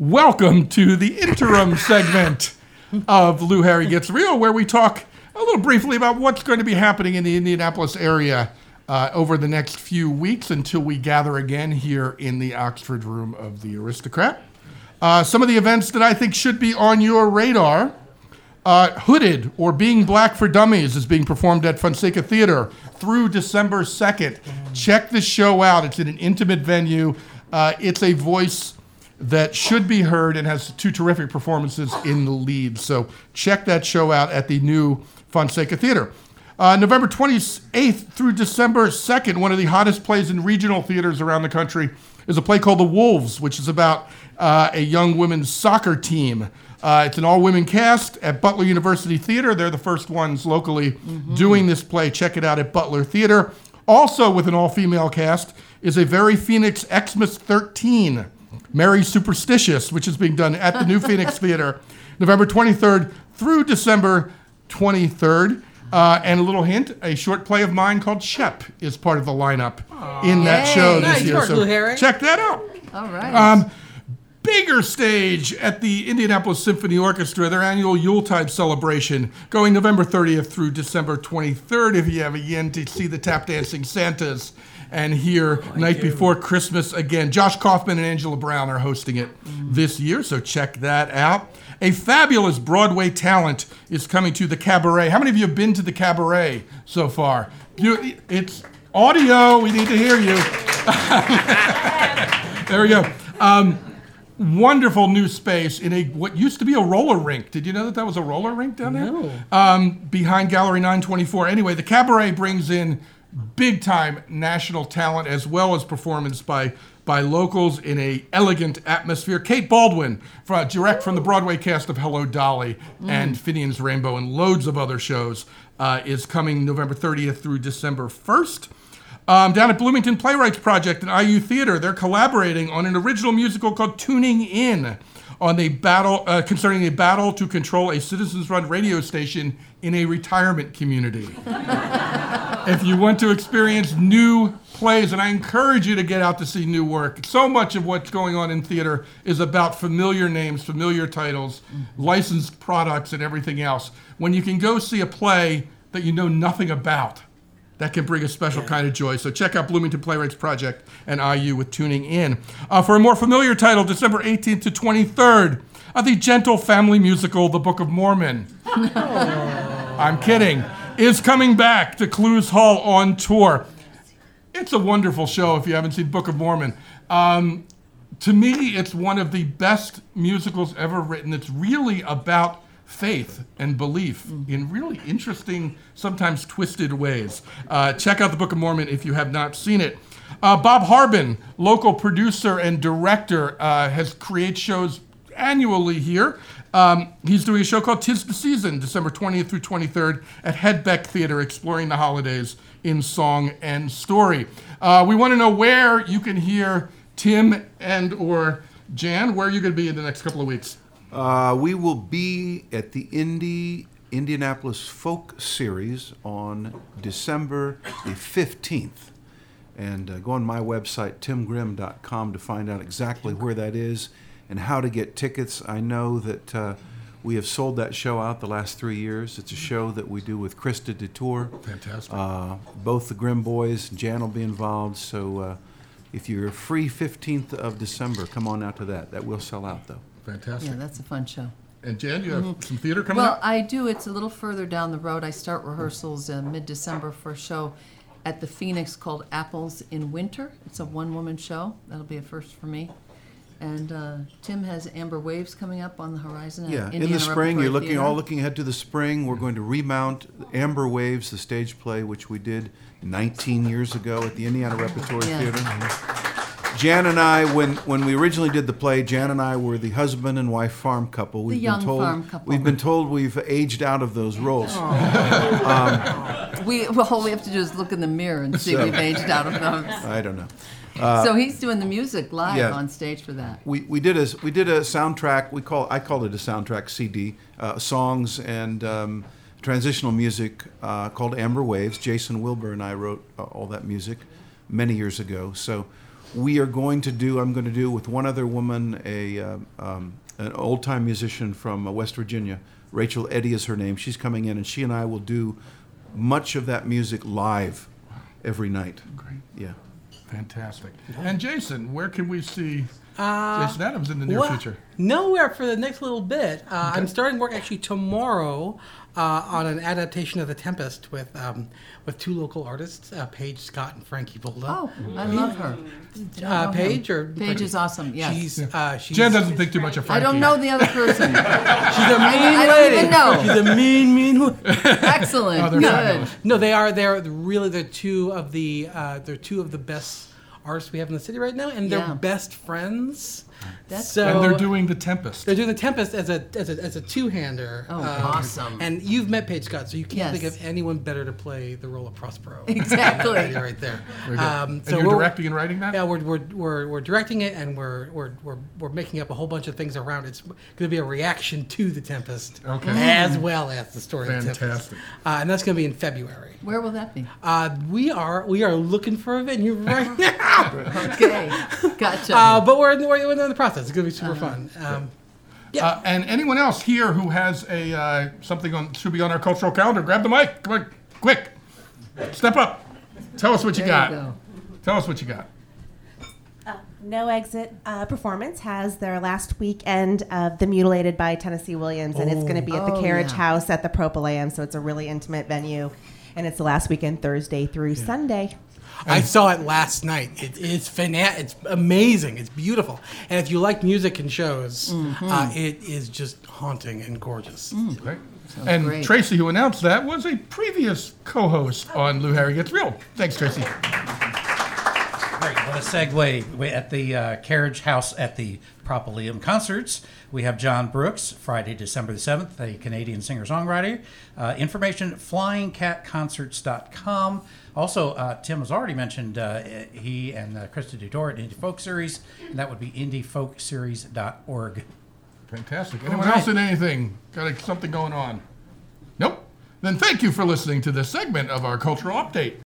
Welcome to the interim segment of Lou Harry Gets Real, where we talk a little briefly about what's going to be happening in the Indianapolis area uh, over the next few weeks until we gather again here in the Oxford room of the Aristocrat. Uh, some of the events that I think should be on your radar. Uh, Hooded or Being Black for Dummies is being performed at Fonseca Theater through December 2nd. Check the show out. It's in an intimate venue. Uh, it's a voice that should be heard and has two terrific performances in the lead. So check that show out at the new Fonseca Theater. Uh, November 28th through December 2nd, one of the hottest plays in regional theaters around the country is a play called The Wolves, which is about uh, a young women's soccer team. Uh, it's an all women cast at Butler University Theater. They're the first ones locally doing this play. Check it out at Butler Theater. Also, with an all female cast, is a Very Phoenix Xmas 13, Mary Superstitious, which is being done at the New Phoenix Theater November 23rd through December 23rd. Uh, and a little hint, a short play of mine called Shep is part of the lineup in that Yay. show this Nice year. work, So Lou check that out. All right. Um, bigger stage at the Indianapolis Symphony Orchestra, their annual Yuletide celebration, going November 30th through December 23rd. If you have a yen to see the tap dancing Santas, and here night before Christmas again. Josh Kaufman and Angela Brown are hosting it this year, so check that out. A fabulous Broadway talent is coming to the cabaret. How many of you have been to the cabaret so far? You, it's audio. We need to hear you. there we go. Um, wonderful new space in a what used to be a roller rink. Did you know that that was a roller rink down there? No. Um, behind Gallery 924. Anyway, the cabaret brings in big time national talent as well as performance by by locals in a elegant atmosphere. Kate Baldwin, from, direct from the Broadway cast of Hello Dolly and Finian's Rainbow and loads of other shows, uh, is coming November 30th through December 1st. Um, down at Bloomington Playwrights Project and IU Theater, they're collaborating on an original musical called Tuning In on the battle uh, concerning a battle to control a citizens-run radio station in a retirement community. if you want to experience new plays, and I encourage you to get out to see new work. So much of what's going on in theater is about familiar names, familiar titles, licensed products, and everything else. When you can go see a play that you know nothing about, that can bring a special kind of joy. So check out Bloomington Playwrights Project and IU with tuning in. Uh, for a more familiar title, December 18th to 23rd, uh, the gentle family musical, The Book of Mormon. I'm kidding. Is coming back to Clowes Hall on tour. It's a wonderful show if you haven't seen Book of Mormon. Um, to me, it's one of the best musicals ever written. It's really about faith and belief in really interesting, sometimes twisted ways. Uh, check out the Book of Mormon if you have not seen it. Uh, Bob Harbin, local producer and director, uh, has created shows annually here. Um, he's doing a show called Tis the Season, December 20th through 23rd at Hedback Theater, exploring the holidays in song and story. Uh, we want to know where you can hear Tim and or Jan. Where are you going to be in the next couple of weeks? Uh, we will be at the Indy Indianapolis Folk Series on December the 15th. And uh, go on my website, timgrimm.com, to find out exactly where that is and how to get tickets. I know that uh, we have sold that show out the last three years. It's a show that we do with Krista Detor. Fantastic. Uh, both the Grimm boys, Jan will be involved. So uh, if you're free 15th of December, come on out to that. That will sell out, though. Fantastic. yeah, that's a fun show. And Jan, you have some theater coming Well, up? Well, I do. It's a little further down the road. I start rehearsals uh, mid-December for a show at the Phoenix called Apples in Winter. It's a one-woman show. That'll be a first for me. And uh, Tim has Amber Waves coming up on the horizon. at Yeah, in the spring, Repertory you're looking Theater. all looking ahead to the spring. We're going to remount Amber Waves, the stage play, which we did 19 years ago at the Indiana Repertory Yeah. Theater. Jan and I, when, when we originally did the play, Jan and I were the husband and wife farm couple. We've young been told, farm couple. We've been told we've aged out of those roles. We well, all we have to do is look in the mirror and see So- we've aged out of those. I don't know. so he's doing the music live yeah. on stage for that. we, we did a we did a soundtrack. We call I call it a soundtrack CD. Uh, songs and um, transitional music uh, called Amber Waves. Jason Wilber and I wrote uh, all that music many years ago. So we are going to do. I'm going to do with one other woman, a um, um, an old time musician from uh, West Virginia. Rachel Eddy is her name. She's coming in, and she and I will do much of that music live every night. Great. Yeah. Fantastic. And Jason, where can we see Uh, Jason Adams in the near Well, future? Nowhere for the next little bit. Uh, I'm starting work actually tomorrow uh, on an adaptation of The Tempest with um, with two local artists, uh, Paige Scott and Frankie Bolda. Oh, I love her. uh, Paige or Paige is awesome. Yes. She's uh, she's Jen doesn't think too much of Frankie. I don't know the other person. she's a mean I don't even know. She's a mean mean. wo- Excellent. Oh, Good. no, they are. They're really they're two of the uh, they're two of the best artists we have in the city right now, and they're best friends. That's so And they're doing The Tempest. They're doing the Tempest as a as a, as a two hander. Oh, awesome. And you've met Paige Scott, so you can't think of anyone better to play the role of Prospero. Exactly. Lady right there. Very good. Um, and you're directing and writing that? Yeah, we're, we're, we're, we're directing it, and we're, we're, we're, we're making up a whole bunch of things around it. It's going to be a reaction to the Tempest, Okay. as well as the story of the Tempest. Fantastic. Uh, and that's going to be in February. Where will that be? Uh, we are we are looking for a venue right now. Okay. Gotcha. Uh, but we're in, we're in the process. It's going to be super fun. Um, Uh, and anyone else here who has a uh, something on should be on our cultural calendar, grab the mic. Come on, quick. Step up. Tell us what you there got. you go. Tell us what you got. No Exit uh, Performance has their last weekend of The Mutilated by Tennessee Williams, and it's going to be at the Oh, Carriage yeah. House at the Propylaeum, so it's a really intimate venue. And it's the last weekend, Thursday through Sunday. I saw it last night. It, it's fana- It's amazing. It's beautiful. And if you like music and shows, Mm-hmm. uh, it is just haunting and gorgeous. Okay. And great. Tracy, who announced that, was a previous co-host on Lou Harry Gets Real. Thanks, Tracy. Great. What a segue. We, at the uh, Carriage House at the Propylaeum Concerts, we have Jon Brooks, Friday, December the 7th, a Canadian singer songwriter. Uh, information flyingcatconcerts.com. Also, uh, Tim has already mentioned uh, he and uh, Krista Detor at Indy Folk Series, and that would be indyfolkseries.org. Fantastic. Anyone else in anything? Got a, something going on? Nope. Then thank you for listening to this segment of our cultural update.